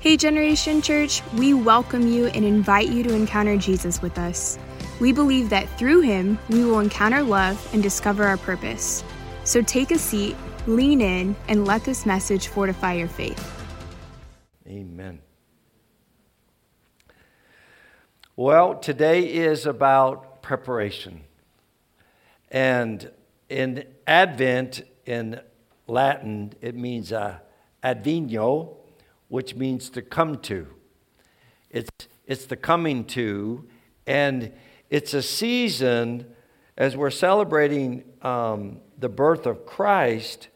Hey, Generation Church, we welcome you and invite you to encounter Jesus with us. We believe that through him, we will encounter love and discover our purpose. So take a seat, lean in, and let this message fortify your faith. Amen. Well, today is about preparation. And in Advent, in Latin, it means uh, advino, which means to come to. It's, it's the coming to, and it's a season as we're celebrating um, the birth of Christ.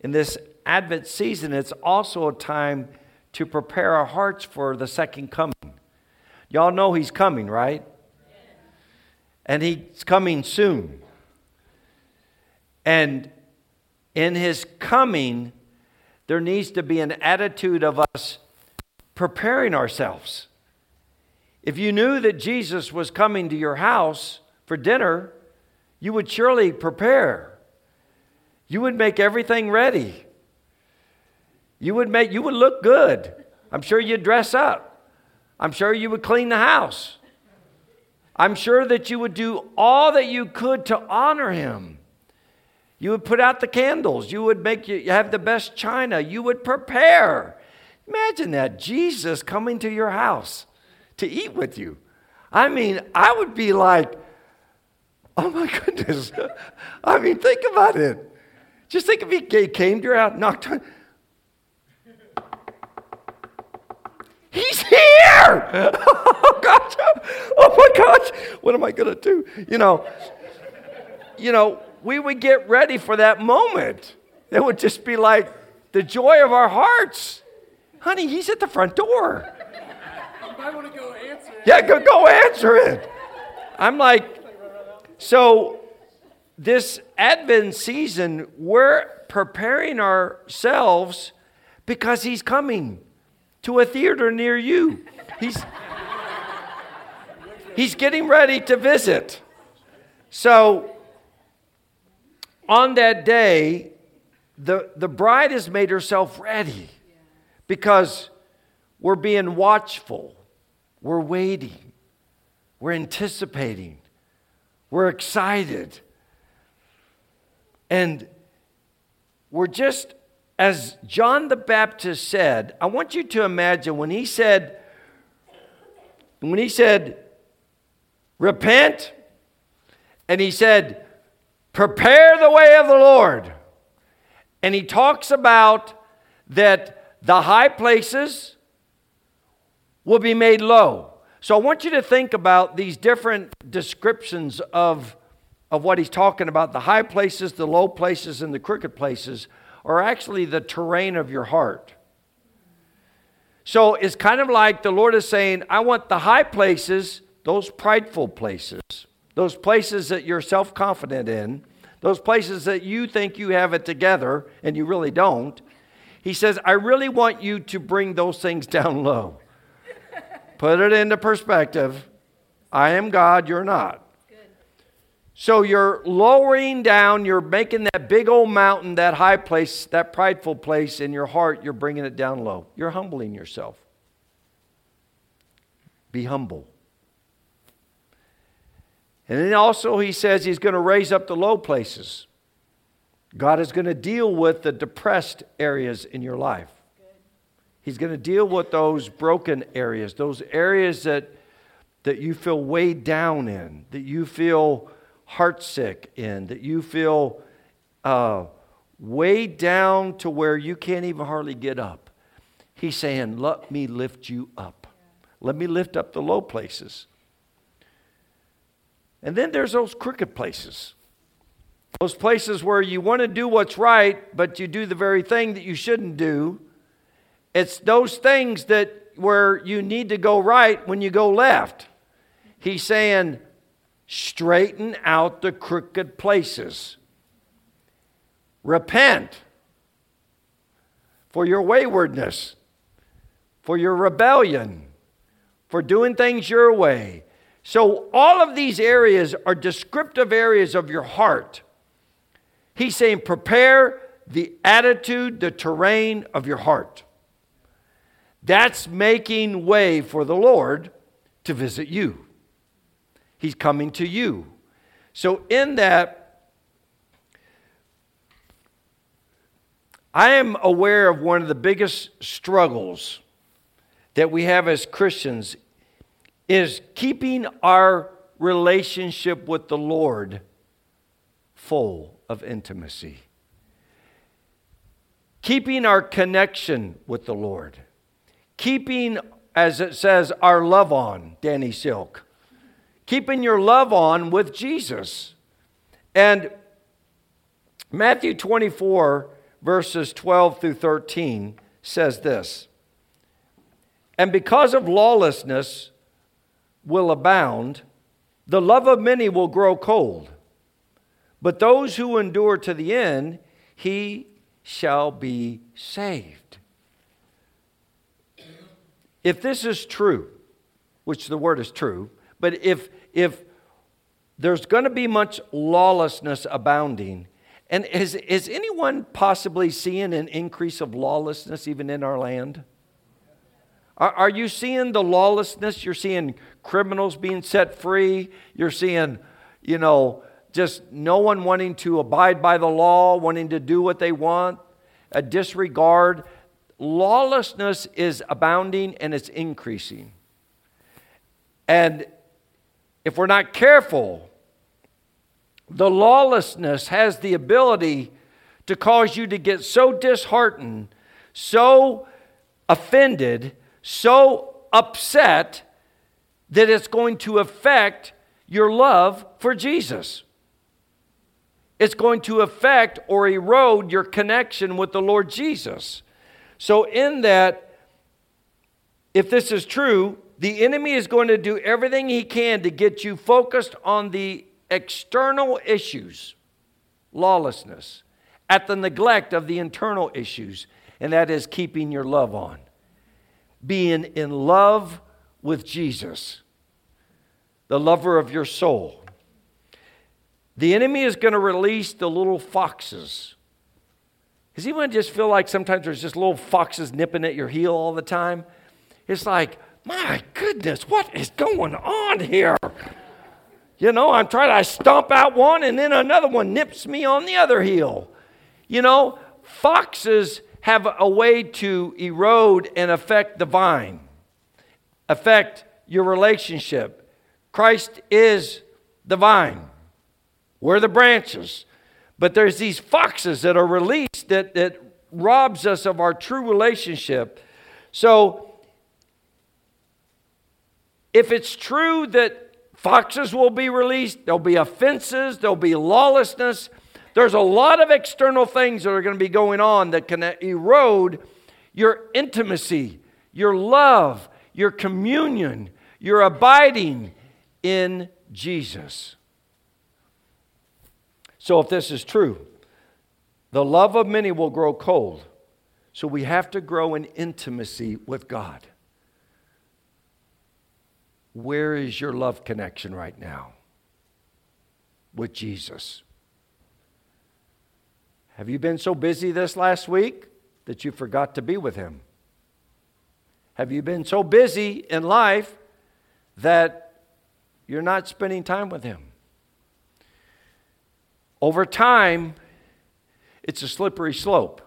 In this Advent season, it's also a time to prepare our hearts for the second coming. Y'all know He's coming, right? And He's coming soon. And in His coming, there needs to be an attitude of us preparing ourselves. If you knew that Jesus was coming to your house for dinner, you would surely prepare. You would make everything ready. You would make you would look good. I'm sure you'd dress up. I'm sure you would clean the house. I'm sure that you would do all that you could to honor him. You would put out the candles. You would make you have the best china. You would prepare. Imagine that Jesus coming to your house to eat with you. I mean, I would be like, oh my goodness. I mean, think about it. Just think if he came to your house, knocked on. He's here! Oh gosh! Oh my gosh! What am I gonna do? You know, you know, we would get ready for that moment. It would just be like the joy of our hearts. Honey, he's at the front door. You might want to go answer it. Yeah, go, go answer it. I'm like, so this Advent season, we're preparing ourselves because he's coming to a theater near you. He's, he's getting ready to visit. So on that day, the, the bride has made herself ready because we're being watchful, we're waiting, we're anticipating, we're excited. And we're just, as John the Baptist said, I want you to imagine when he said, when he said, repent, and he said, Prepare the way of the Lord. And he talks about that the high places will be made low. So I want you to think about these different descriptions of, of what he's talking about. The high places, the low places, and the crooked places are actually the terrain of your heart. So it's kind of like the Lord is saying, I want the high places, those prideful places those places that you're self confident in, those places that you think you have it together and you really don't. He says, I really want you to bring those things down low. Put it into perspective. I am God, you're not. So you're lowering down, you're making that big old mountain, that high place, that prideful place in your heart, you're bringing it down low. You're humbling yourself. Be humble. And then also, he says he's going to raise up the low places. God is going to deal with the depressed areas in your life. He's going to deal with those broken areas, those areas that, that you feel weighed down in, that you feel heartsick in, that you feel uh, weighed down to where you can't even hardly get up. He's saying, Let me lift you up. Let me lift up the low places. And then there's those crooked places. Those places where you want to do what's right, but you do the very thing that you shouldn't do. It's those things that where you need to go right when you go left. He's saying, straighten out the crooked places. Repent for your waywardness, for your rebellion, for doing things your way. So, all of these areas are descriptive areas of your heart. He's saying, prepare the attitude, the terrain of your heart. That's making way for the Lord to visit you. He's coming to you. So, in that, I am aware of one of the biggest struggles that we have as Christians is keeping our relationship with the Lord full of intimacy. Keeping our connection with the Lord. Keeping, as it says, our love on, Danny Silk. Keeping your love on with Jesus. And Matthew 24, verses 12 through 13, says this And because of lawlessness will abound, the love of many will grow cold. But those who endure to the end, he shall be saved. If this is true, which the word is true, but if, if there's going to be much lawlessness abounding, and is, is anyone possibly seeing an increase of lawlessness even in our land? Are, are you seeing the lawlessness? You're seeing criminals being set free. You're seeing, you know, just no one wanting to abide by the law, wanting to do what they want, a disregard. Lawlessness is abounding and it's increasing. And if we're not careful, the lawlessness has the ability to cause you to get so disheartened, so offended, so upset that it's going to affect your love for Jesus. It's going to affect or erode your connection with the Lord Jesus. So, in that, if this is true, the enemy is going to do everything he can to get you focused on the external issues, lawlessness, at the neglect of the internal issues, and that is keeping your love on. Being in love with Jesus, the lover of your soul. The enemy is going to release the little foxes. Does anyone just feel like sometimes there's just little foxes nipping at your heel all the time? It's like, my goodness, what is going on here? You know, I'm trying to stomp out one and then another one nips me on the other heel. You know, foxes have a way to erode and affect the vine, affect your relationship. Christ is the vine. We're the branches. But there's these foxes that are released that, that robs us of our true relationship. So if it's true that foxes will be released, there'll be offenses, there'll be lawlessness, there's a lot of external things that are going to be going on that can erode your intimacy, your love, your communion, your abiding in Jesus. So, if this is true, the love of many will grow cold. So, we have to grow in intimacy with God. Where is your love connection right now with Jesus? Have you been so busy this last week that you forgot to be with Him? Have you been so busy in life that you're not spending time with Him? Over time, it's a slippery slope.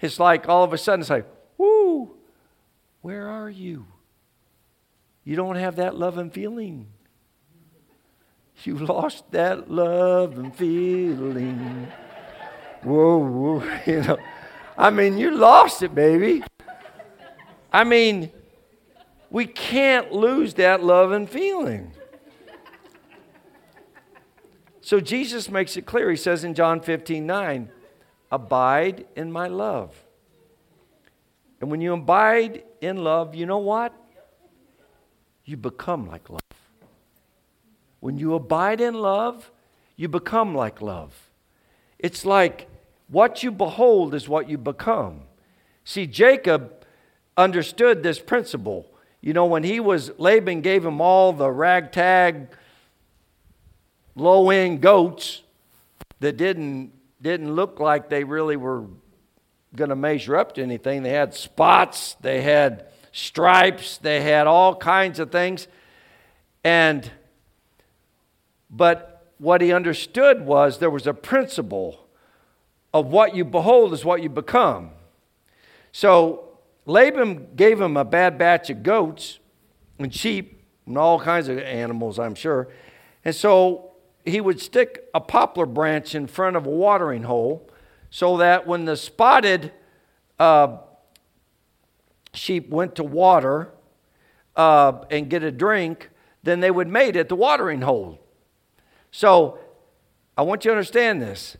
It's like all of a sudden it's like, whoo, where are you? You don't have that love and feeling. You lost that love and feeling whoa, whoa, you know. I mean, you lost it, baby. I mean, we can't lose that love and feeling. So Jesus makes it clear. He says in John 15 9, Abide in my love. And when you abide in love, you know what? You become like love. When you abide in love, you become like love. It's like what you behold is what you become. See, Jacob understood this principle. You know, when he was, Laban gave him all the ragtag, low end goats that didn't, didn't look like they really were going to measure up to anything. They had spots, they had stripes, they had all kinds of things. And, but what he understood was there was a principle of what you behold is what you become. So Laban gave him a bad batch of goats and sheep and all kinds of animals, I'm sure. And so he would stick a poplar branch in front of a watering hole so that when the spotted uh, sheep went to water uh, and get a drink, then they would mate at the watering hole. So I want you to understand this.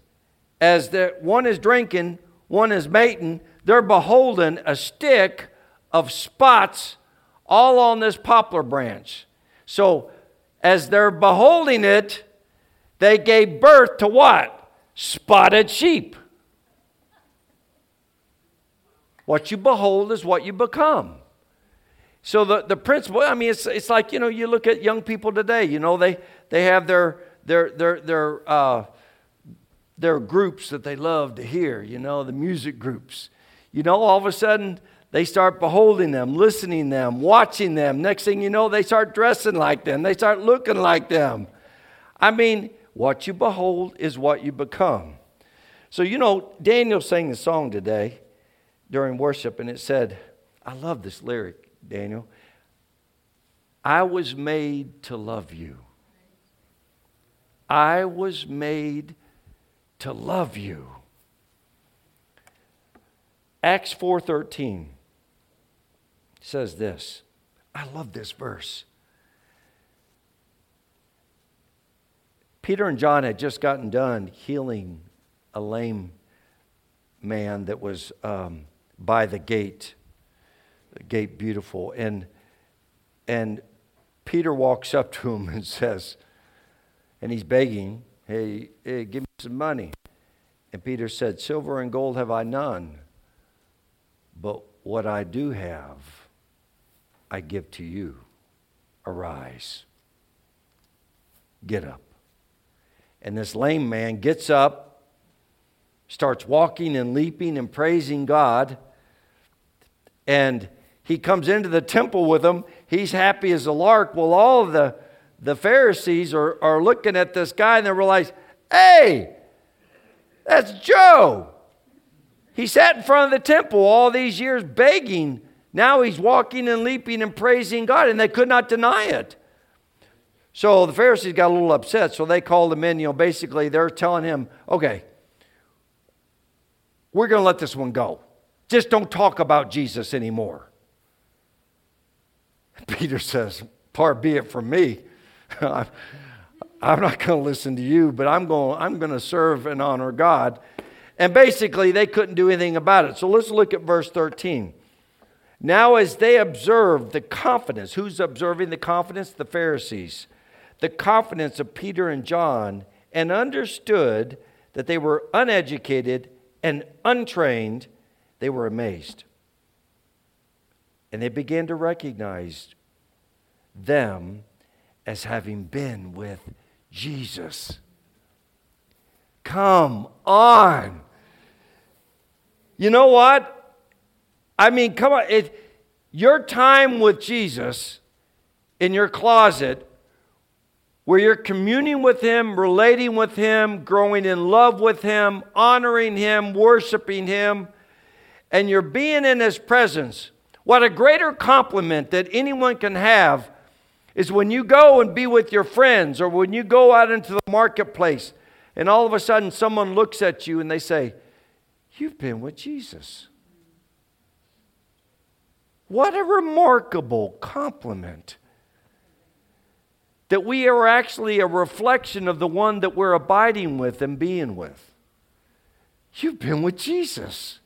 As the, one is drinking, one is mating, they're beholding a stick of spots all on this poplar branch. So as they're beholding it, they gave birth to what? Spotted sheep. What you behold is what you become. So the, the principle, I mean, it's, it's like, you know, you look at young people today, you know, they, they have their, their, their, their, uh, their groups that they love to hear, you know, the music groups. You know, all of a sudden, they start beholding them, listening them, watching them. Next thing you know, they start dressing like them. They start looking like them. I mean, what you behold is what you become. So, you know, Daniel sang the song today during worship, and it said, I love this lyric, Daniel. I was made to love you. I was made to love you. Acts 4:13 says this. I love this verse. Peter and John had just gotten done healing a lame man that was um, by the gate, the gate beautiful. And, and Peter walks up to him and says, and he's begging, hey, hey, give me some money. And Peter said, Silver and gold have I none, but what I do have, I give to you. Arise, get up. And this lame man gets up, starts walking and leaping and praising God. And he comes into the temple with them. He's happy as a lark. Well, all of the, the Pharisees are, are looking at this guy and they realize, hey, that's Joe. He sat in front of the temple all these years begging. Now he's walking and leaping and praising God, and they could not deny it. So the Pharisees got a little upset, so they called him in. You know, basically, they're telling him, okay, we're going to let this one go. Just don't talk about Jesus anymore. Peter says, Far be it from me. I'm not going to listen to you, but I'm going, I'm going to serve and honor God. And basically, they couldn't do anything about it. So let's look at verse 13. Now, as they observed the confidence, who's observing the confidence? The Pharisees the confidence of Peter and John and understood that they were uneducated and untrained, they were amazed. And they began to recognize them as having been with Jesus. Come on. You know what? I mean, come on. It, your time with Jesus in your closet where you're communing with Him, relating with Him, growing in love with Him, honoring Him, worshiping Him, and you're being in His presence. What a greater compliment that anyone can have is when you go and be with your friends or when you go out into the marketplace and all of a sudden someone looks at you and they say, You've been with Jesus. What a remarkable compliment that we are actually a reflection of the one that we're abiding with and being with. You've been with Jesus.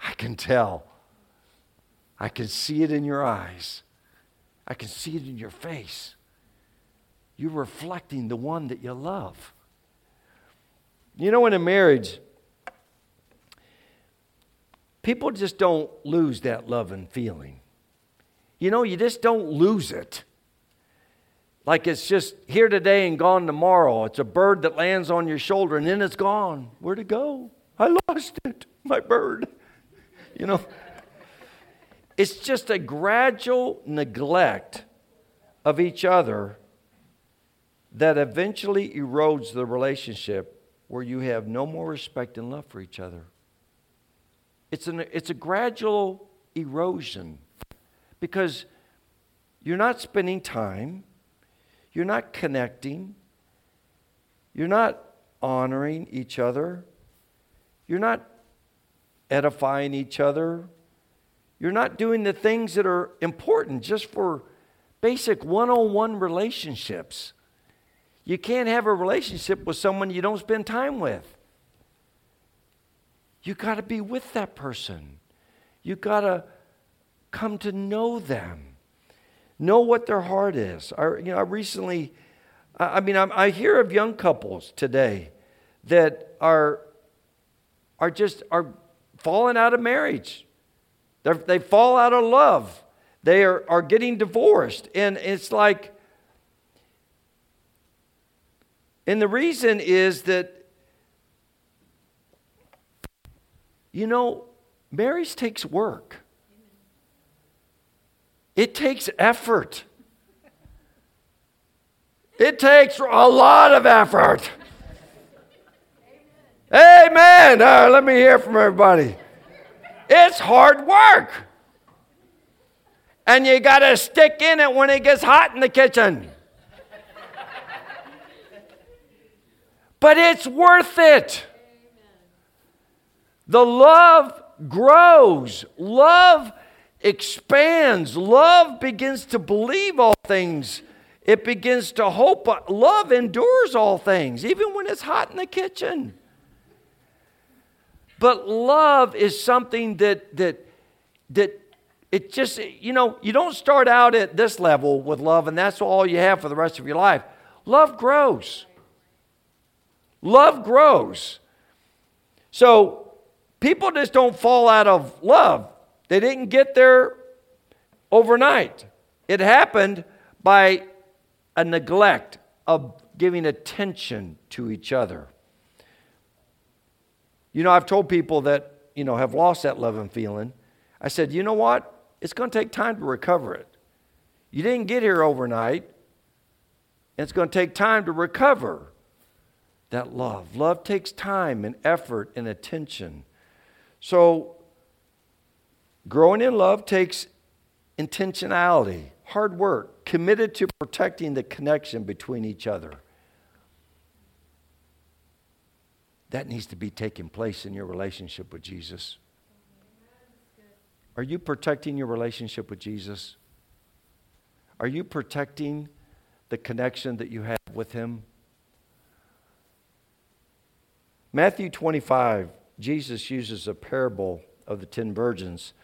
I can tell. I can see it in your eyes. I can see it in your face. You're reflecting the one that you love. You know, in a marriage, people just don't lose that love and feeling. You know, you just don't lose it like it's just here today and gone tomorrow. It's a bird that lands on your shoulder and then it's gone. Where'd it go? I lost it, my bird. you know? It's just a gradual neglect of each other that eventually erodes the relationship where you have no more respect and love for each other. It's, an, it's a gradual erosion because you're not spending time, you're not connecting, you're not honoring each other, you're not edifying each other, you're not doing the things that are important just for basic one on one relationships. You can't have a relationship with someone you don't spend time with. You got to be with that person. You got to come to know them, know what their heart is. I, you know, I recently, I mean, I, I hear of young couples today that are are just are falling out of marriage. They're, they fall out of love. They are, are getting divorced. And it's like, and the reason is that, you know, marriage takes work, it takes effort. It takes a lot of effort. Amen. Amen. let me hear from everybody. It's hard work. And you got to stick in it when it gets hot in the kitchen. but it's worth it. The love grows, love expands, love begins to believe all things. It begins to hope. Love endures all things, even when it's hot in the kitchen. But love is something that that that it just you know you don't start out at this level with love and that's all you have for the rest of your life. Love grows. Love grows. So people just don't fall out of love. They didn't get there overnight. It happened by a neglect of giving attention to each other. You know, I've told people that, you know, have lost that love and feeling. I said, you know what? It's going to take time to recover it. You didn't get here overnight. It's going to take time to recover that love. Love takes time and effort and attention. So, growing in love takes intentionality, hard work, committed to protecting the connection between each other. That needs to be taking place in your relationship with Jesus. Are you protecting your relationship with Jesus? Are you protecting the connection that you have with Him? Matthew 25, Jesus uses a parable of the ten virgins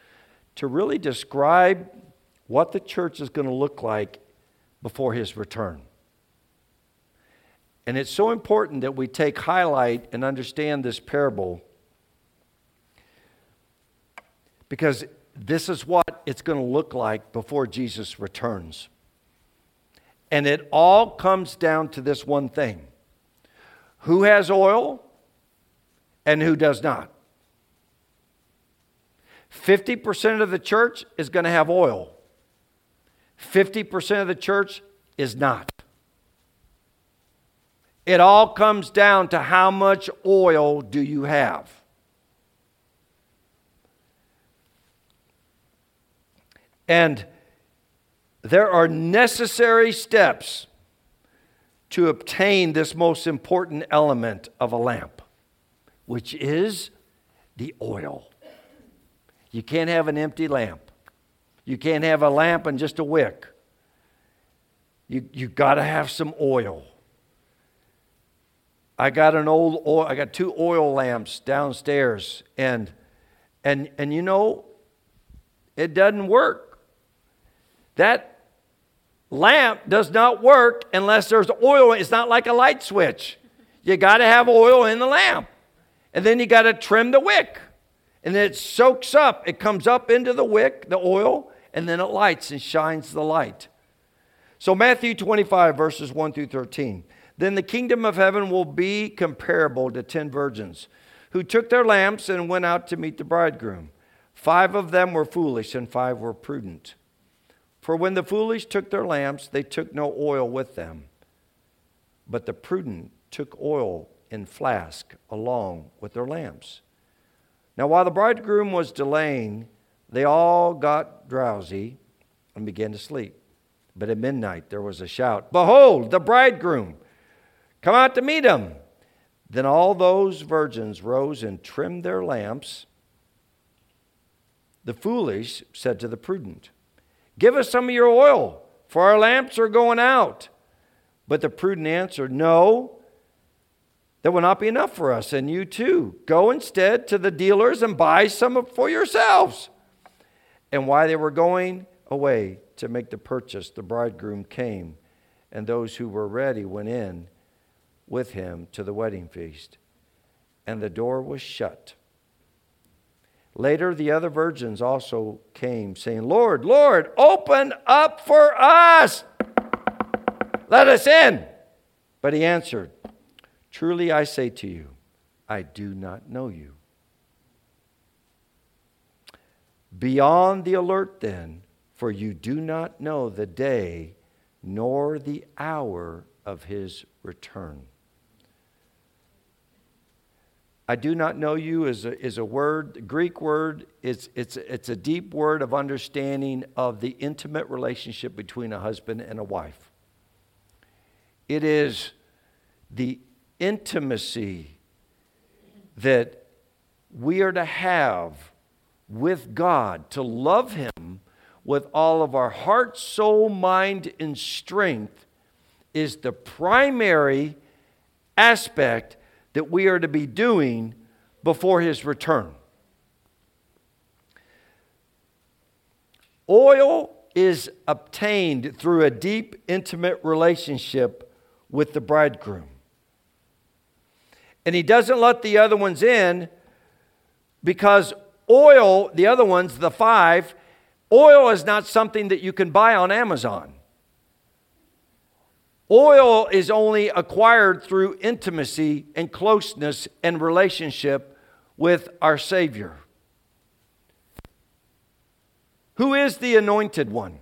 to really describe what the church is going to look like before His return. And it's so important that we take highlight and understand this parable because this is what it's going to look like before Jesus returns. And it all comes down to this one thing who has oil and who does not. 50% of the church is going to have oil, 50% of the church is not. It all comes down to how much oil do you have? And there are necessary steps to obtain this most important element of a lamp, which is the oil. You can't have an empty lamp. You can't have a lamp and just a wick. You, you've got to have some oil. I got an old oil, I got two oil lamps downstairs, and and and you know, it doesn't work. That lamp does not work unless there's oil. It's not like a light switch. You got to have oil in the lamp. And then you got to trim the wick. And then it soaks up. It comes up into the wick, the oil, and then it lights and shines the light. So, Matthew 25, verses 1 through 13. Then the kingdom of heaven will be comparable to ten virgins who took their lamps and went out to meet the bridegroom. Five of them were foolish, and five were prudent. For when the foolish took their lamps, they took no oil with them. But the prudent took oil in flask along with their lamps. Now, while the bridegroom was delaying, they all got drowsy and began to sleep. But at midnight there was a shout Behold, the bridegroom! Come out to meet him! Then all those virgins rose and trimmed their lamps. The foolish said to the prudent, Give us some of your oil, for our lamps are going out. But the prudent answered, No, that will not be enough for us, and you too. Go instead to the dealers and buy some for yourselves. And while they were going away to make the purchase, the bridegroom came, and those who were ready went in with him to the wedding feast. And the door was shut. Later, the other virgins also came, saying, Lord, Lord, open up for us. Let us in. But he answered, Truly I say to you, I do not know you. Be on the alert then, for you do not know the day nor the hour of his return. I do not know you is a, is a word, Greek word. It's, it's, it's a deep word of understanding of the intimate relationship between a husband and a wife. It is the intimacy that we are to have with God, to love Him with all of our heart, soul, mind, and strength, is the primary aspect that we are to be doing before his return. Oil is obtained through a deep, intimate relationship with the bridegroom. And he doesn't let the other ones in because oil, the other ones, the five, oil is not something that you can buy on Amazon. Oil is only acquired through intimacy and closeness and relationship with our Savior. Who is the anointed one?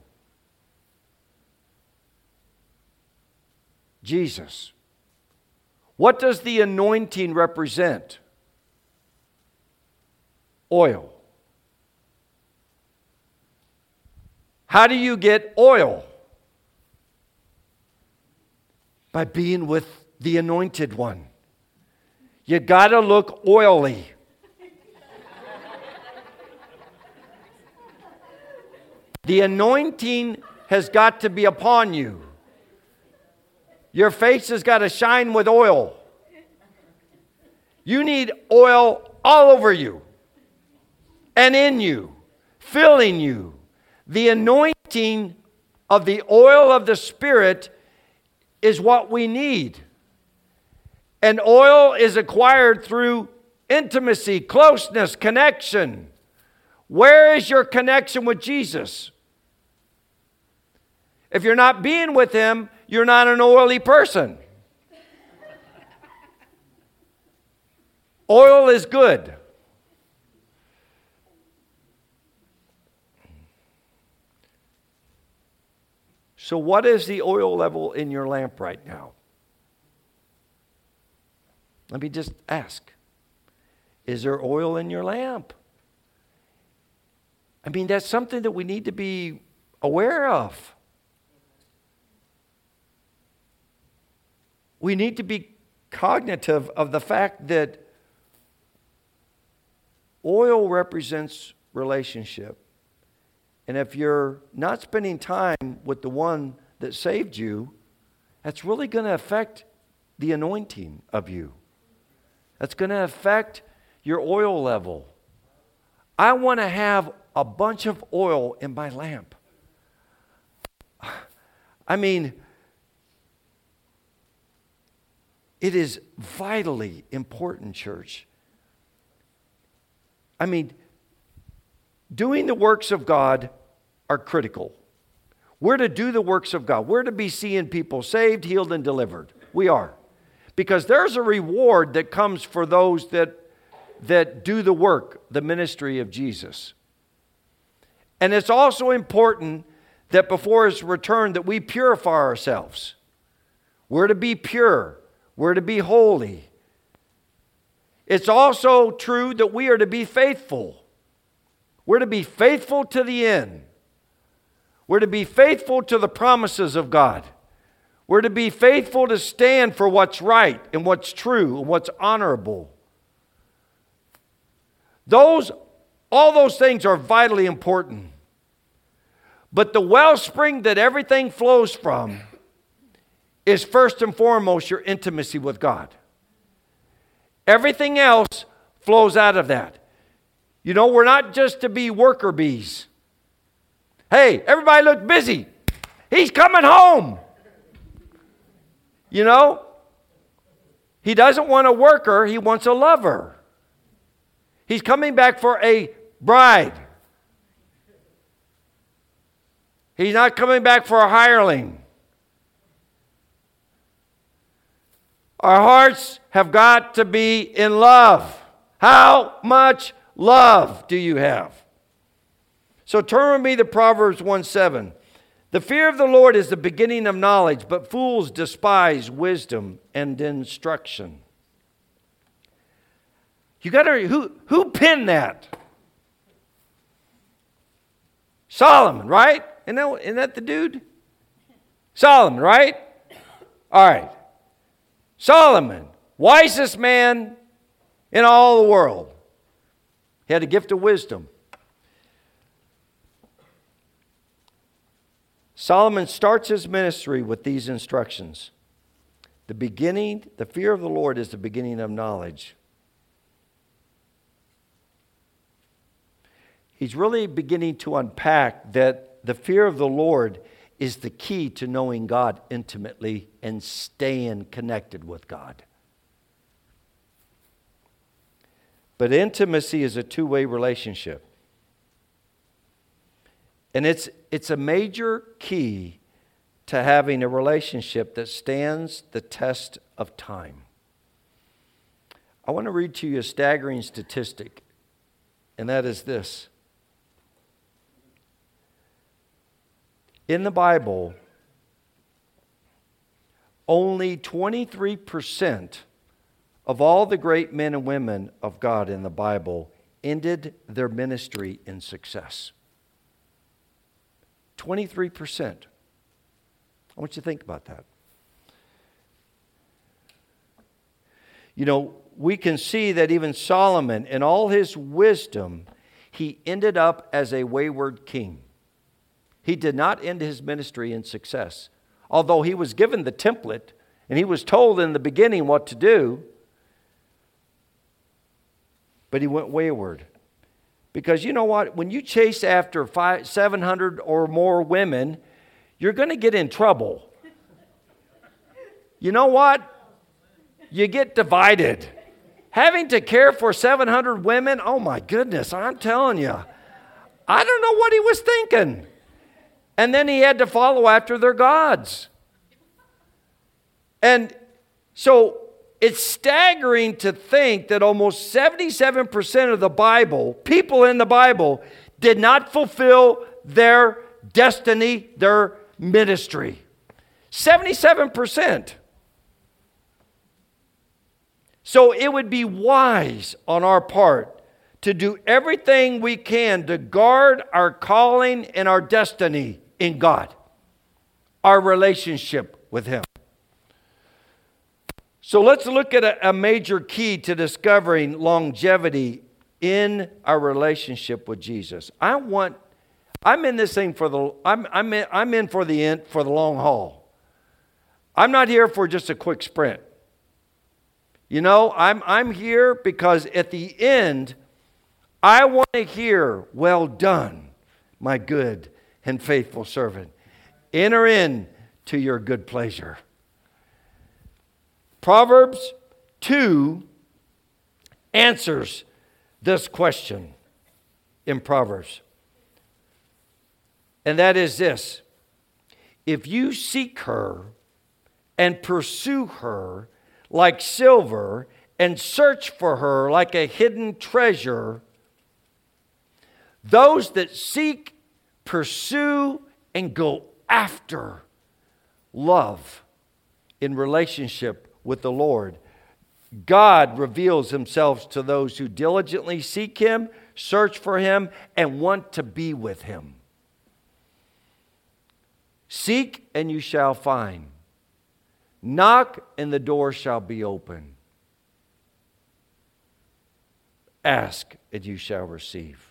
Jesus. What does the anointing represent? Oil. How do you get oil? by being with the anointed one. You got to look oily. the anointing has got to be upon you. Your face has got to shine with oil. You need oil all over you and in you, filling you. The anointing of the oil of the Spirit is what we need. And oil is acquired through intimacy, closeness, connection. Where is your connection with Jesus? If you're not being with Him, you're not an oily person. Oil is good. So, what is the oil level in your lamp right now? Let me just ask Is there oil in your lamp? I mean, that's something that we need to be aware of. We need to be cognitive of the fact that oil represents relationship. And if you're not spending time with the one that saved you, that's really going to affect the anointing of you. That's going to affect your oil level. I want to have a bunch of oil in my lamp. I mean, it is vitally important, church. I mean, doing the works of God are critical. We're to do the works of God. We're to be seeing people saved, healed, and delivered. We are. Because there's a reward that comes for those that, that do the work, the ministry of Jesus. And it's also important that before his return that we purify ourselves. We're to be pure. We're to be holy. It's also true that we are to be faithful. We're to be faithful to the end. We're to be faithful to the promises of God. We're to be faithful to stand for what's right and what's true and what's honorable. Those, all those things are vitally important. But the wellspring that everything flows from is first and foremost your intimacy with God. Everything else flows out of that. You know, we're not just to be worker bees. Hey, everybody look busy. He's coming home. You know, he doesn't want a worker, he wants a lover. He's coming back for a bride. He's not coming back for a hireling. Our hearts have got to be in love. How much love do you have? So turn with me to Proverbs 1 7. The fear of the Lord is the beginning of knowledge, but fools despise wisdom and instruction. You got to, who, who penned that? Solomon, right? Isn't that, isn't that the dude? Solomon, right? All right. Solomon, wisest man in all the world. He had a gift of wisdom. Solomon starts his ministry with these instructions. The beginning, the fear of the Lord is the beginning of knowledge. He's really beginning to unpack that the fear of the Lord is the key to knowing God intimately and staying connected with God. But intimacy is a two way relationship. And it's, it's a major key to having a relationship that stands the test of time. I want to read to you a staggering statistic, and that is this. In the Bible, only 23% of all the great men and women of God in the Bible ended their ministry in success. 23%. I want you to think about that. You know, we can see that even Solomon, in all his wisdom, he ended up as a wayward king. He did not end his ministry in success. Although he was given the template and he was told in the beginning what to do, but he went wayward. Because you know what? When you chase after five, 700 or more women, you're going to get in trouble. You know what? You get divided. Having to care for 700 women, oh my goodness, I'm telling you, I don't know what he was thinking. And then he had to follow after their gods. And so it's staggering to think that almost 77% of the Bible, people in the Bible, did not fulfill their destiny, their ministry. 77%. So it would be wise on our part to do everything we can to guard our calling and our destiny in God, our relationship with Him. So let's look at a, a major key to discovering longevity in our relationship with Jesus. I want, I'm in this thing for the, I'm, I'm, in, I'm in for the end, for the long haul. I'm not here for just a quick sprint. You know, I'm, I'm here because at the end, I want to hear, well done, my good and faithful servant. Enter in to your good pleasure. Proverbs 2 answers this question in Proverbs. And that is this if you seek her and pursue her like silver and search for her like a hidden treasure, those that seek pursue and go after love in relationship with the Lord. God reveals himself to those who diligently seek him, search for him, and want to be with him. Seek and you shall find. Knock and the door shall be open. Ask and you shall receive.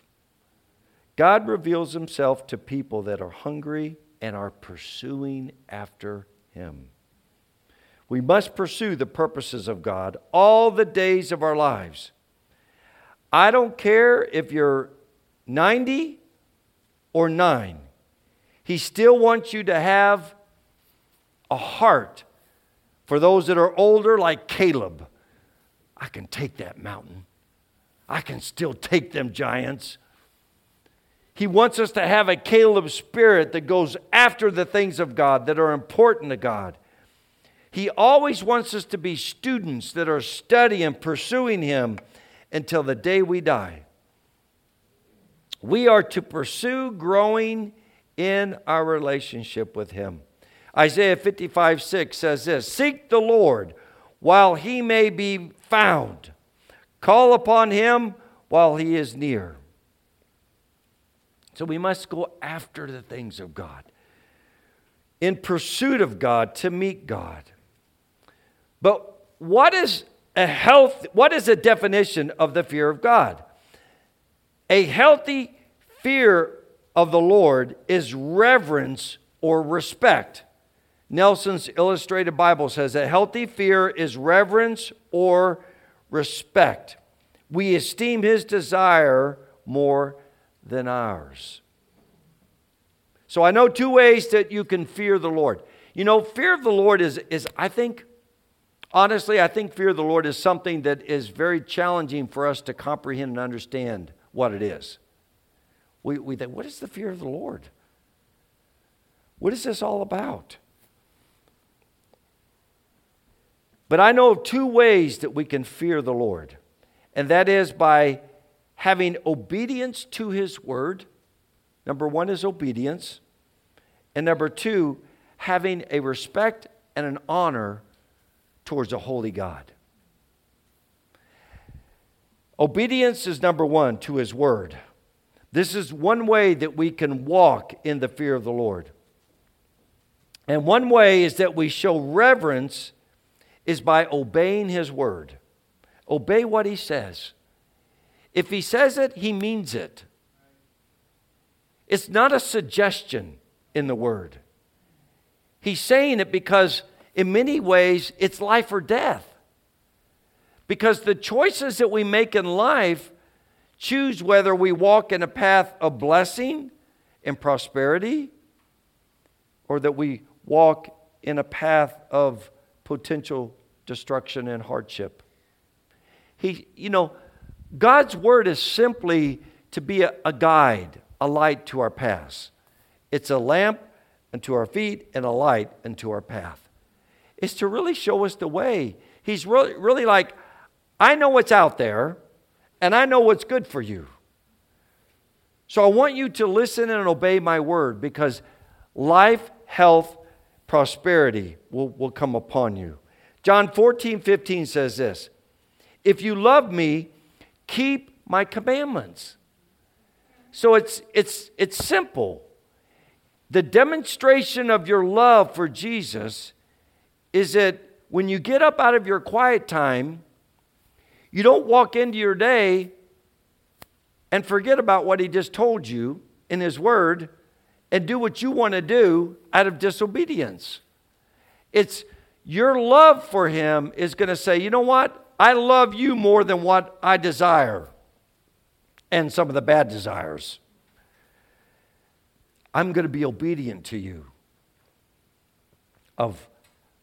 God reveals himself to people that are hungry and are pursuing after him. We must pursue the purposes of God all the days of our lives. I don't care if you're 90 or 9. He still wants you to have a heart for those that are older, like Caleb. I can take that mountain. I can still take them giants. He wants us to have a Caleb spirit that goes after the things of God that are important to God. He always wants us to be students that are studying, pursuing Him until the day we die. We are to pursue growing in our relationship with Him. Isaiah 55 6 says this Seek the Lord while He may be found, call upon Him while He is near. So we must go after the things of God, in pursuit of God to meet God. But what is a health what is a definition of the fear of God? A healthy fear of the Lord is reverence or respect. Nelson's Illustrated Bible says a healthy fear is reverence or respect. We esteem his desire more than ours. So I know two ways that you can fear the Lord. You know, fear of the Lord is, is I think, honestly, I think fear of the Lord is something that is very challenging for us to comprehend and understand what it is. We, we think, what is the fear of the Lord? What is this all about? But I know two ways that we can fear the Lord, and that is by having obedience to His word. Number one is obedience. And number two, having a respect and an honor towards a holy God. Obedience is number one to His word. This is one way that we can walk in the fear of the Lord. And one way is that we show reverence is by obeying his word. Obey what he says. If he says it, he means it. It's not a suggestion in the word. He's saying it because, in many ways, it's life or death. Because the choices that we make in life choose whether we walk in a path of blessing and prosperity or that we walk in a path of potential destruction and hardship. He, you know, God's word is simply to be a, a guide, a light to our paths. It's a lamp unto our feet and a light unto our path. It's to really show us the way. He's really, really like, I know what's out there, and I know what's good for you. So I want you to listen and obey my word because life, health, prosperity will, will come upon you. John 14, 15 says this If you love me, keep my commandments. So it's, it's, it's simple. The demonstration of your love for Jesus is that when you get up out of your quiet time, you don't walk into your day and forget about what he just told you in his word and do what you want to do out of disobedience. It's your love for him is going to say, you know what? I love you more than what I desire and some of the bad desires. I'm going to be obedient to you of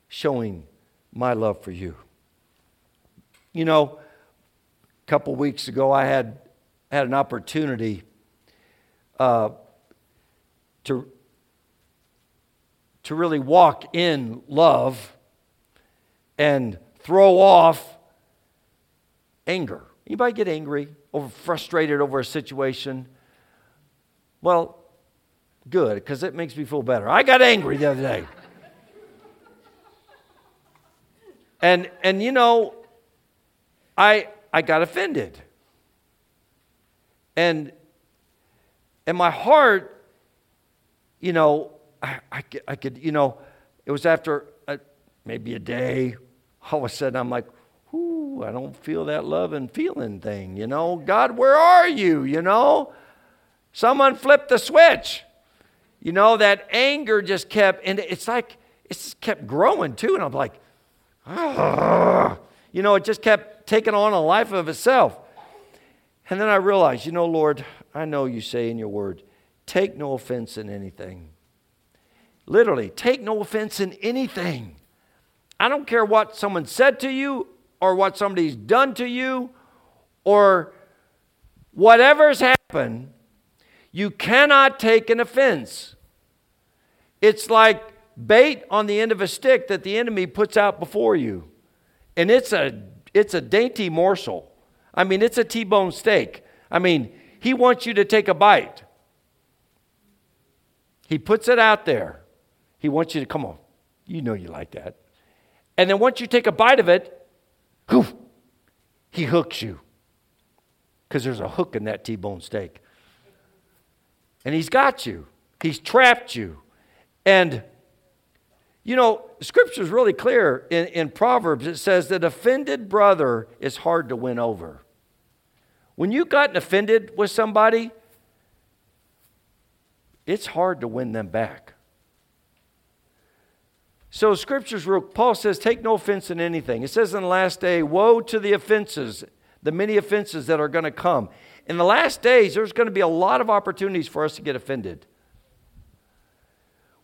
showing my love for you. You know, a couple weeks ago, I had had an opportunity uh, to, to really walk in love and throw off anger. Anybody get angry over frustrated over a situation? Well, Good, because it makes me feel better. I got angry the other day. and and you know, I I got offended. And and my heart, you know, I, I, I could, you know, it was after a, maybe a day, all of a sudden I'm like, ooh, I don't feel that love and feeling thing, you know. God, where are you, you know? Someone flipped the switch. You know, that anger just kept, and it's like, it just kept growing too. And I'm like, you know, it just kept taking on a life of itself. And then I realized, you know, Lord, I know you say in your word, take no offense in anything. Literally, take no offense in anything. I don't care what someone said to you or what somebody's done to you or whatever's happened, you cannot take an offense. It's like bait on the end of a stick that the enemy puts out before you. And it's a it's a dainty morsel. I mean, it's a T-bone steak. I mean, he wants you to take a bite. He puts it out there. He wants you to come on. You know you like that. And then once you take a bite of it, whoof, he hooks you. Because there's a hook in that T bone steak. And he's got you, he's trapped you. And, you know, scripture is really clear in, in Proverbs. It says that offended brother is hard to win over. When you've gotten offended with somebody, it's hard to win them back. So scriptures, Paul says, take no offense in anything. It says in the last day, woe to the offenses, the many offenses that are going to come. In the last days, there's going to be a lot of opportunities for us to get offended.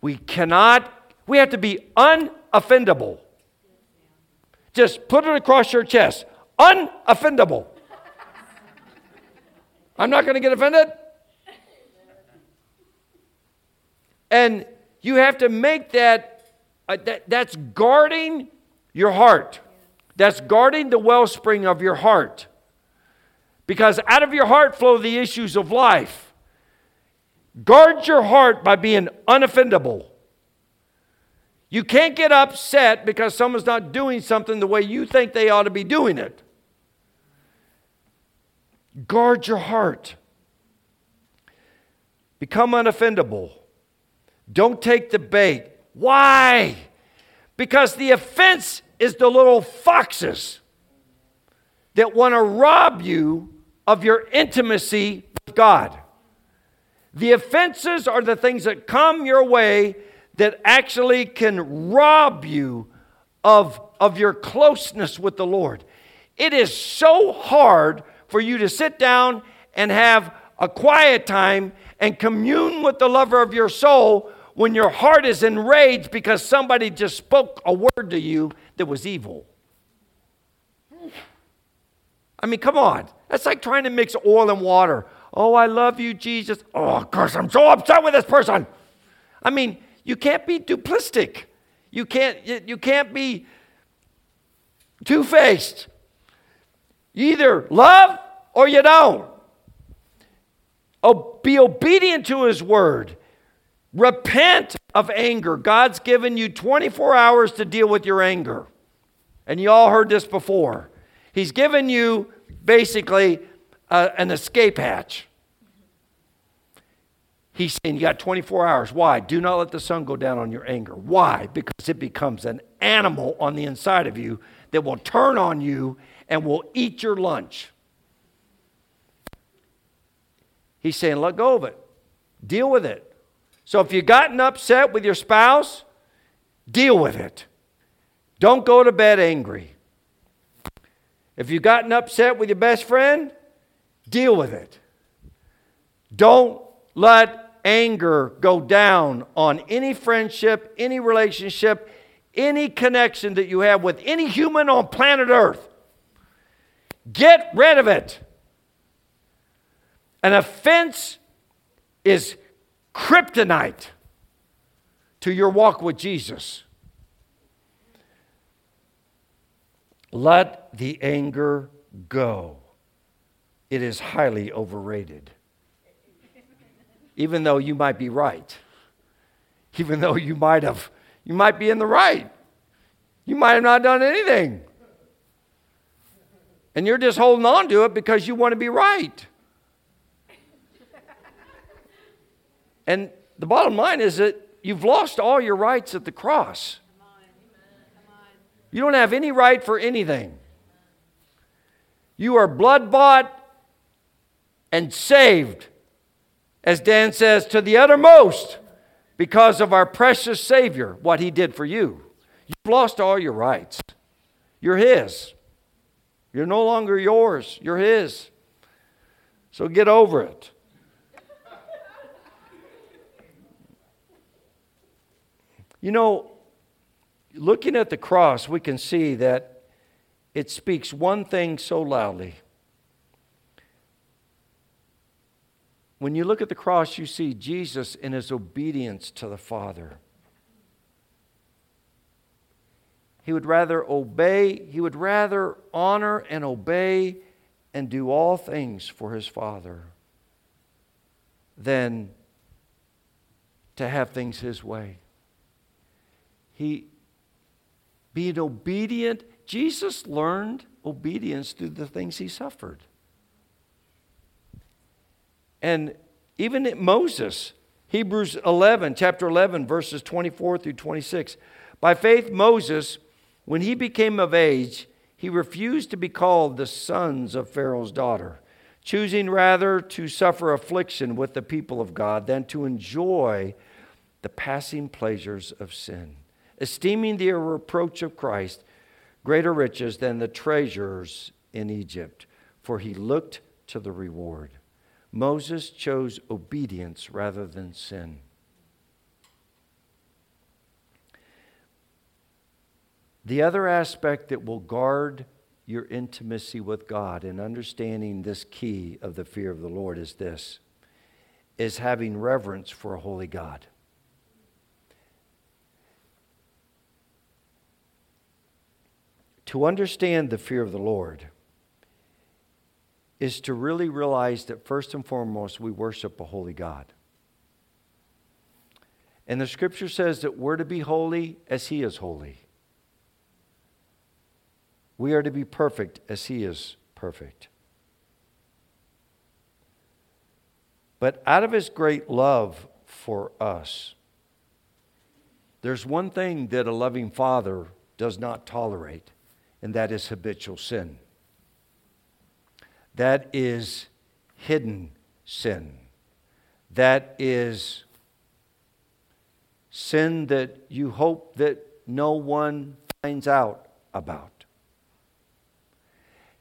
We cannot, we have to be unoffendable. Just put it across your chest. Unoffendable. I'm not going to get offended. And you have to make that uh, that, that's guarding your heart. That's guarding the wellspring of your heart. Because out of your heart flow the issues of life. Guard your heart by being unoffendable. You can't get upset because someone's not doing something the way you think they ought to be doing it. Guard your heart. Become unoffendable. Don't take the bait. Why? Because the offense is the little foxes that want to rob you of your intimacy with God. The offenses are the things that come your way that actually can rob you of, of your closeness with the Lord. It is so hard for you to sit down and have a quiet time and commune with the lover of your soul when your heart is enraged because somebody just spoke a word to you that was evil. I mean, come on. That's like trying to mix oil and water. Oh, I love you, Jesus. Oh, of course, I'm so upset with this person. I mean, you can't be duplistic. You can't, you can't be two faced. You either love or you don't. Oh, be obedient to his word. Repent of anger. God's given you 24 hours to deal with your anger. And you all heard this before. He's given you basically uh, an escape hatch. He's saying you got 24 hours. Why? Do not let the sun go down on your anger. Why? Because it becomes an animal on the inside of you that will turn on you and will eat your lunch. He's saying, let go of it, deal with it. So if you've gotten upset with your spouse, deal with it. Don't go to bed angry. If you've gotten upset with your best friend, deal with it. Don't let anger go down on any friendship, any relationship, any connection that you have with any human on planet Earth. Get rid of it. An offense is kryptonite to your walk with Jesus. Let the anger go. It is highly overrated. even though you might be right. Even though you might have, you might be in the right. You might have not done anything. And you're just holding on to it because you want to be right. And the bottom line is that you've lost all your rights at the cross. You don't have any right for anything. You are blood bought and saved, as Dan says, to the uttermost because of our precious Savior, what He did for you. You've lost all your rights. You're His. You're no longer yours, you're His. So get over it. You know, looking at the cross, we can see that it speaks one thing so loudly. When you look at the cross, you see Jesus in his obedience to the Father. He would rather obey, he would rather honor and obey and do all things for his Father than to have things his way. He being obedient, Jesus learned obedience through the things he suffered. And even Moses, Hebrews 11, chapter 11, verses 24 through 26. By faith, Moses, when he became of age, he refused to be called the sons of Pharaoh's daughter, choosing rather to suffer affliction with the people of God than to enjoy the passing pleasures of sin esteeming the reproach of Christ greater riches than the treasures in Egypt, for he looked to the reward. Moses chose obedience rather than sin. The other aspect that will guard your intimacy with God and understanding this key of the fear of the Lord is this is having reverence for a holy God. To understand the fear of the Lord is to really realize that first and foremost, we worship a holy God. And the scripture says that we're to be holy as he is holy. We are to be perfect as he is perfect. But out of his great love for us, there's one thing that a loving father does not tolerate, and that is habitual sin. That is hidden sin. That is sin that you hope that no one finds out about.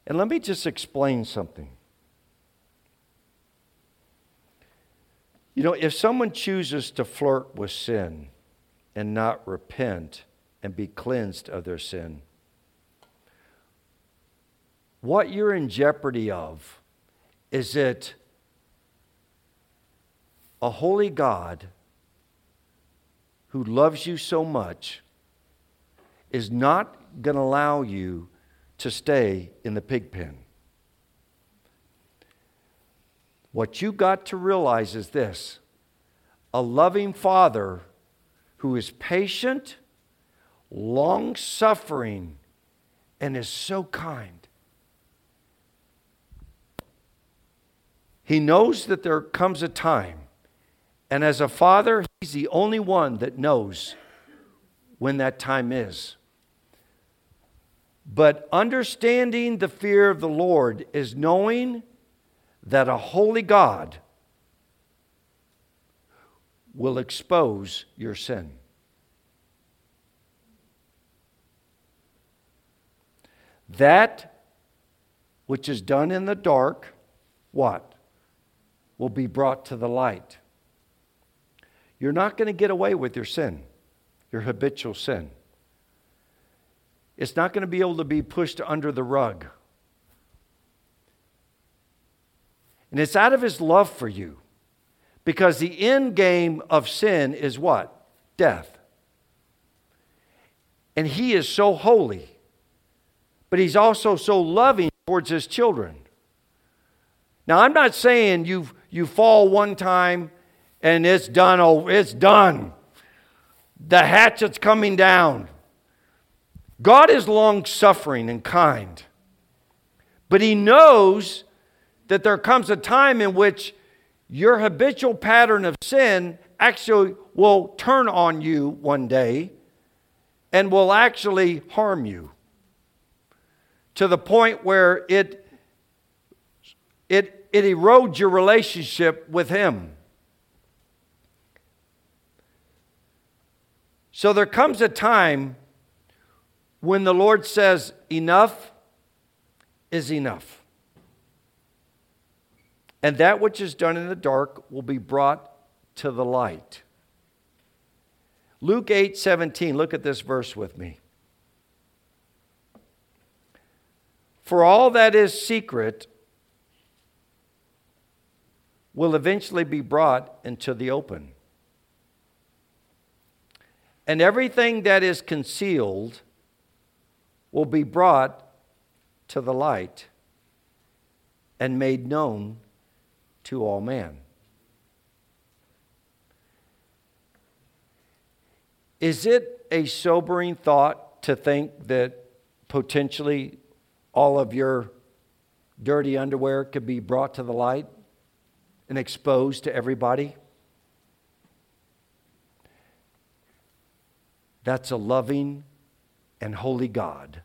And let me just explain something. You know, if someone chooses to flirt with sin and not repent and be cleansed of their sin, what you're in jeopardy of is that a holy God who loves you so much is not going to allow you to stay in the pig pen. What you got to realize is this a loving father who is patient, long suffering, and is so kind He knows that there comes a time, and as a father, he's the only one that knows when that time is. But understanding the fear of the Lord is knowing that a holy God will expose your sin. That which is done in the dark, what? Will be brought to the light. You're not going to get away with your sin, your habitual sin. It's not going to be able to be pushed under the rug. And it's out of his love for you. Because the end game of sin is what? Death. And he is so holy, but he's also so loving towards his children. Now, I'm not saying you've you fall one time and it's done. Oh, it's done. The hatchet's coming down. God is long suffering and kind, but He knows that there comes a time in which your habitual pattern of sin actually will turn on you one day and will actually harm you to the point where it, it, it erodes your relationship with Him. So there comes a time when the Lord says, Enough is enough. And that which is done in the dark will be brought to the light. Luke 8 17, look at this verse with me. For all that is secret will eventually be brought into the open. And everything that is concealed will be brought to the light and made known to all men. Is it a sobering thought to think that potentially all of your dirty underwear could be brought to the light and exposed to everybody? That's a loving and holy God.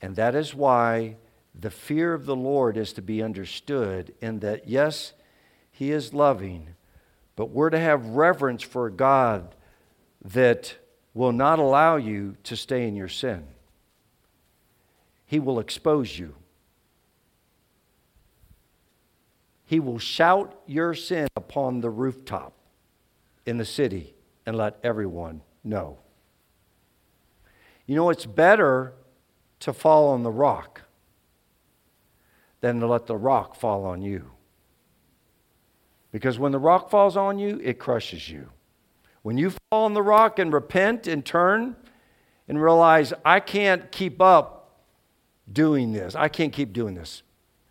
And that is why the fear of the Lord is to be understood in that, yes, He is loving, but we're to have reverence for a God that will not allow you to stay in your sin. He will expose you. He will shout your sin upon the rooftop in the city and let everyone know. You know, it's better to fall on the rock than to let the rock fall on you. Because when the rock falls on you, it crushes you. When you fall on the rock and repent and turn and realize, I can't keep up doing this, I can't keep doing this.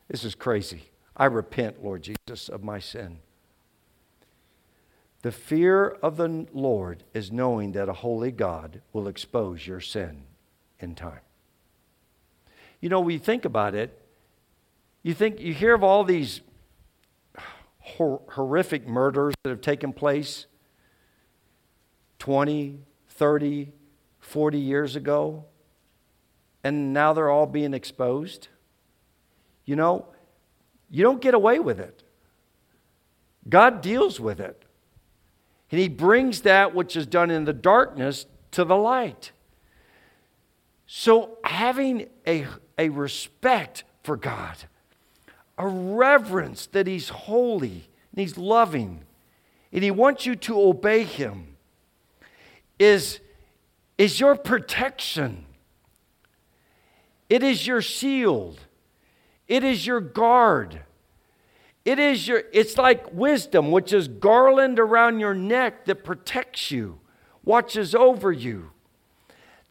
This is crazy. I repent, Lord Jesus, of my sin. The fear of the Lord is knowing that a holy God will expose your sin in time. You know, when you think about it, you think you hear of all these hor- horrific murders that have taken place 20, 30, 40 years ago, and now they're all being exposed. You know, you don't get away with it. God deals with it. And he brings that which is done in the darkness to the light. So, having a, a respect for God, a reverence that he's holy and he's loving, and he wants you to obey him, is, is your protection. It is your shield. It is your guard. It is your, it's like wisdom, which is garland around your neck that protects you, watches over you.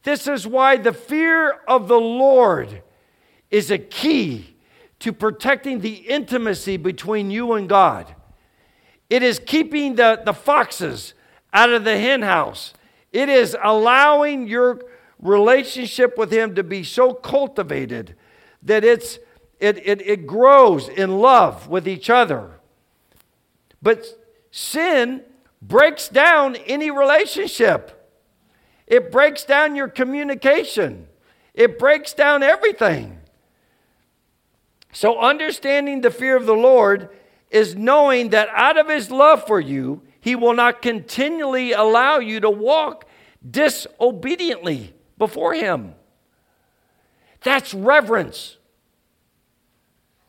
This is why the fear of the Lord is a key to protecting the intimacy between you and God. It is keeping the, the foxes out of the henhouse. It is allowing your relationship with Him to be so cultivated that it's it, it, it grows in love with each other. But sin breaks down any relationship, it breaks down your communication, it breaks down everything. So, understanding the fear of the Lord is knowing that out of his love for you, he will not continually allow you to walk disobediently before him. That's reverence.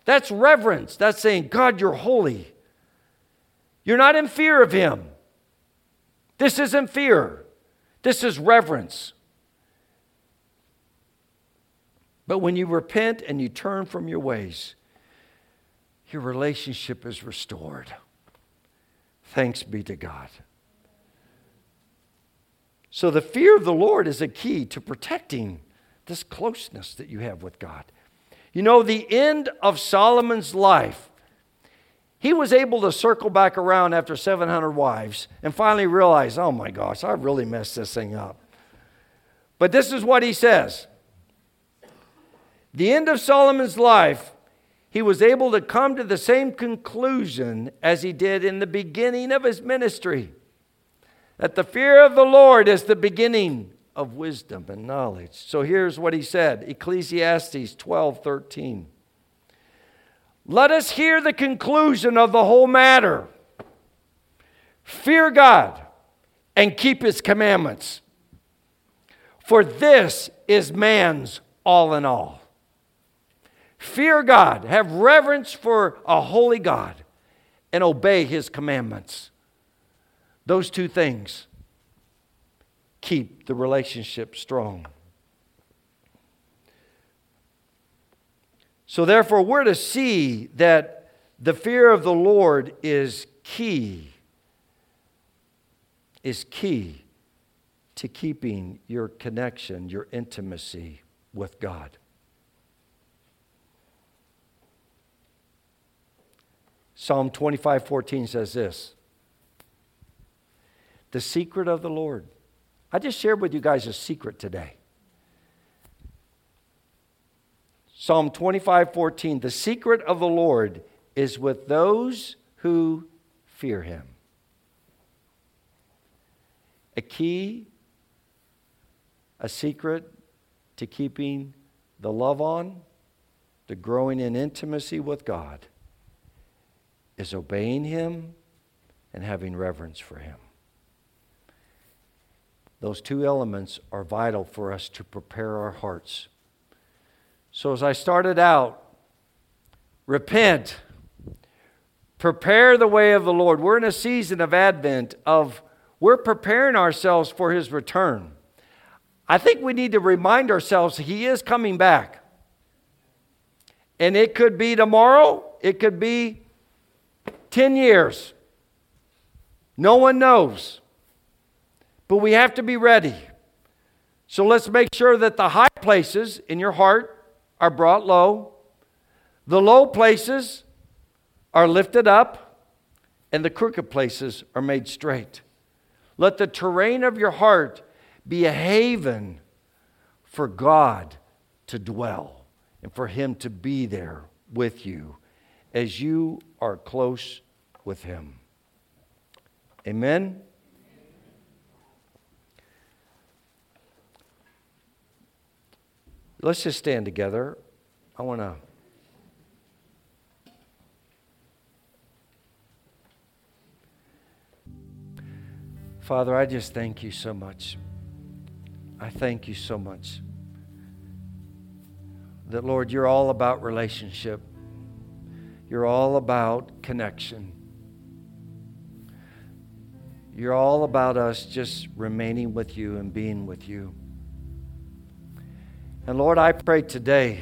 That's reverence. That's saying, God, you're holy. You're not in fear of Him. This isn't fear, this is reverence. But when you repent and you turn from your ways, your relationship is restored. Thanks be to God. So, the fear of the Lord is a key to protecting this closeness that you have with God. You know, the end of Solomon's life, he was able to circle back around after 700 wives and finally realize, oh my gosh, I really messed this thing up. But this is what he says The end of Solomon's life, he was able to come to the same conclusion as he did in the beginning of his ministry that the fear of the Lord is the beginning of wisdom and knowledge. So here's what he said Ecclesiastes 12 13. Let us hear the conclusion of the whole matter. Fear God and keep his commandments. For this is man's all in all. Fear God, have reverence for a holy God, and obey his commandments. Those two things keep the relationship strong. So, therefore, we're to see that the fear of the Lord is key, is key to keeping your connection, your intimacy with God. Psalm 25 14 says this The secret of the Lord. I just shared with you guys a secret today. Psalm 25, 14. The secret of the Lord is with those who fear him. A key, a secret to keeping the love on, to growing in intimacy with God, is obeying him and having reverence for him. Those two elements are vital for us to prepare our hearts so, as I started out, repent, prepare the way of the Lord. We're in a season of Advent, of we're preparing ourselves for his return. I think we need to remind ourselves he is coming back. And it could be tomorrow, it could be 10 years. No one knows. But we have to be ready. So let's make sure that the high places in your heart are brought low, the low places are lifted up, and the crooked places are made straight. Let the terrain of your heart be a haven for God to dwell and for Him to be there with you as you are close with Him. Amen. Let's just stand together. I want to. Father, I just thank you so much. I thank you so much. That, Lord, you're all about relationship, you're all about connection. You're all about us just remaining with you and being with you. And Lord, I pray today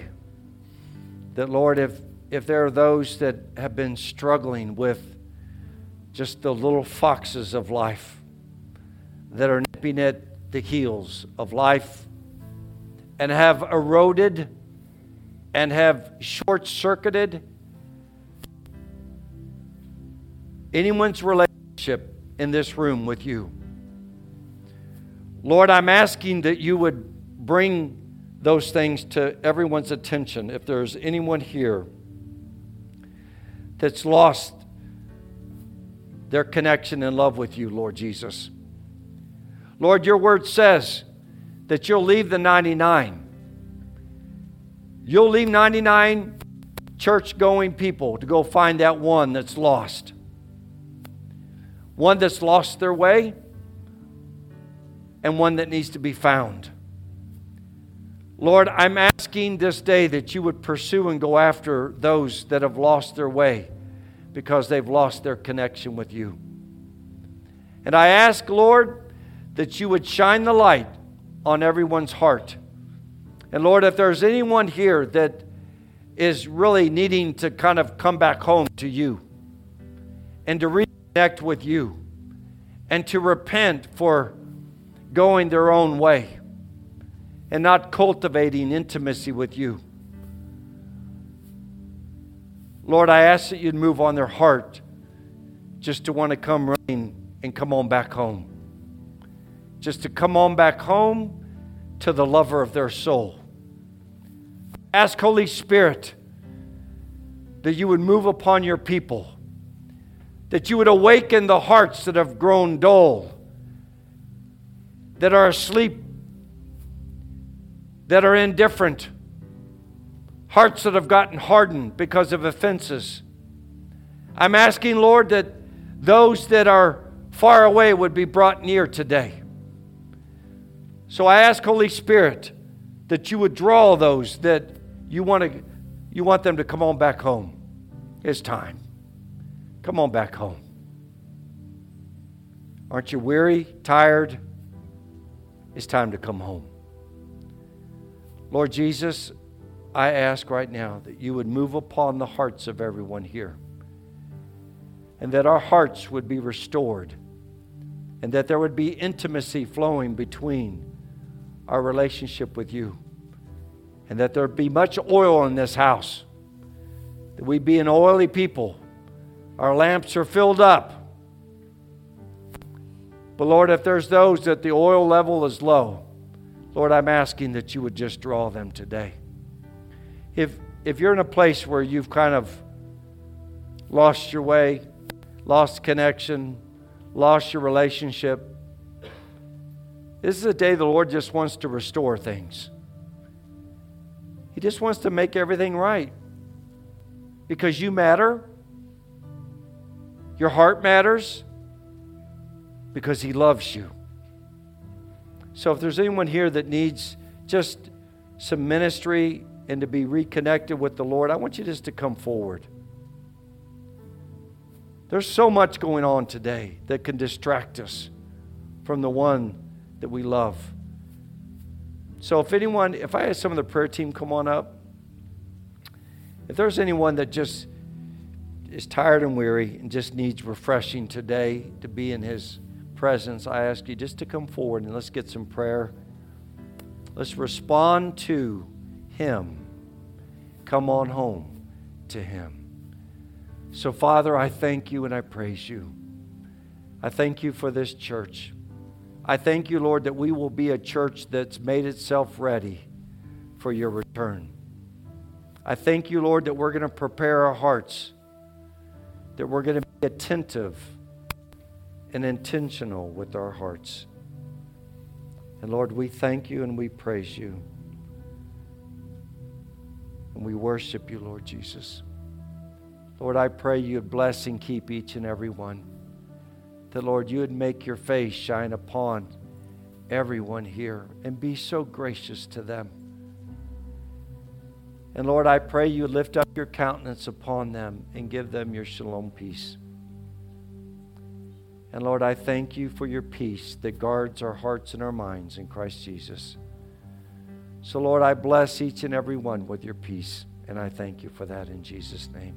that, Lord, if, if there are those that have been struggling with just the little foxes of life that are nipping at the heels of life and have eroded and have short circuited anyone's relationship in this room with you. Lord, I'm asking that you would bring those things to everyone's attention. If there's anyone here that's lost their connection and love with you, Lord Jesus. Lord, your word says that you'll leave the 99. You'll leave 99 church going people to go find that one that's lost. One that's lost their way, and one that needs to be found. Lord, I'm asking this day that you would pursue and go after those that have lost their way because they've lost their connection with you. And I ask, Lord, that you would shine the light on everyone's heart. And Lord, if there's anyone here that is really needing to kind of come back home to you and to reconnect with you and to repent for going their own way and not cultivating intimacy with you. Lord, I ask that you'd move on their heart just to want to come running and come on back home. Just to come on back home to the lover of their soul. Ask Holy Spirit that you would move upon your people, that you would awaken the hearts that have grown dull, that are asleep, that are indifferent, hearts that have gotten hardened because of offenses. I'm asking, Lord, that those that are far away would be brought near today. So I ask, Holy Spirit, that you would draw those that you want, to, you want them to come on back home. It's time. Come on back home. Aren't you weary, tired? It's time to come home. Lord Jesus, I ask right now that you would move upon the hearts of everyone here and that our hearts would be restored and that there would be intimacy flowing between our relationship with you and that there be much oil in this house that we be an oily people. Our lamps are filled up. But lord if there's those that the oil level is low lord i'm asking that you would just draw them today if if you're in a place where you've kind of lost your way lost connection, lost your relationship. This is a day the Lord just wants to restore things. He just wants to make everything right because you matter. Your heart matters because He loves you. So, if there's anyone here that needs just some ministry and to be reconnected with the Lord, I want you just to come forward. There's so much going on today that can distract us from the one that we love. So, if anyone, if I had some of the prayer team come on up, if there's anyone that just is tired and weary and just needs refreshing today to be in His presence, I ask you just to come forward and let's get some prayer. Let's respond to Him. Come on home to Him. So, Father, I thank you and I praise you. I thank you for this church. I thank you, Lord, that we will be a church that's made itself ready for your return. I thank you, Lord, that we're going to prepare our hearts, that we're going to be attentive and intentional with our hearts. And Lord, we thank you and we praise you. And we worship you, Lord Jesus. Lord, I pray you'd bless and keep each and every one. That, Lord, you would make your face shine upon everyone here and be so gracious to them. And Lord, I pray you lift up your countenance upon them and give them your shalom peace. And Lord, I thank you for your peace that guards our hearts and our minds in Christ Jesus. So, Lord, I bless each and every one with your peace, and I thank you for that in Jesus' name.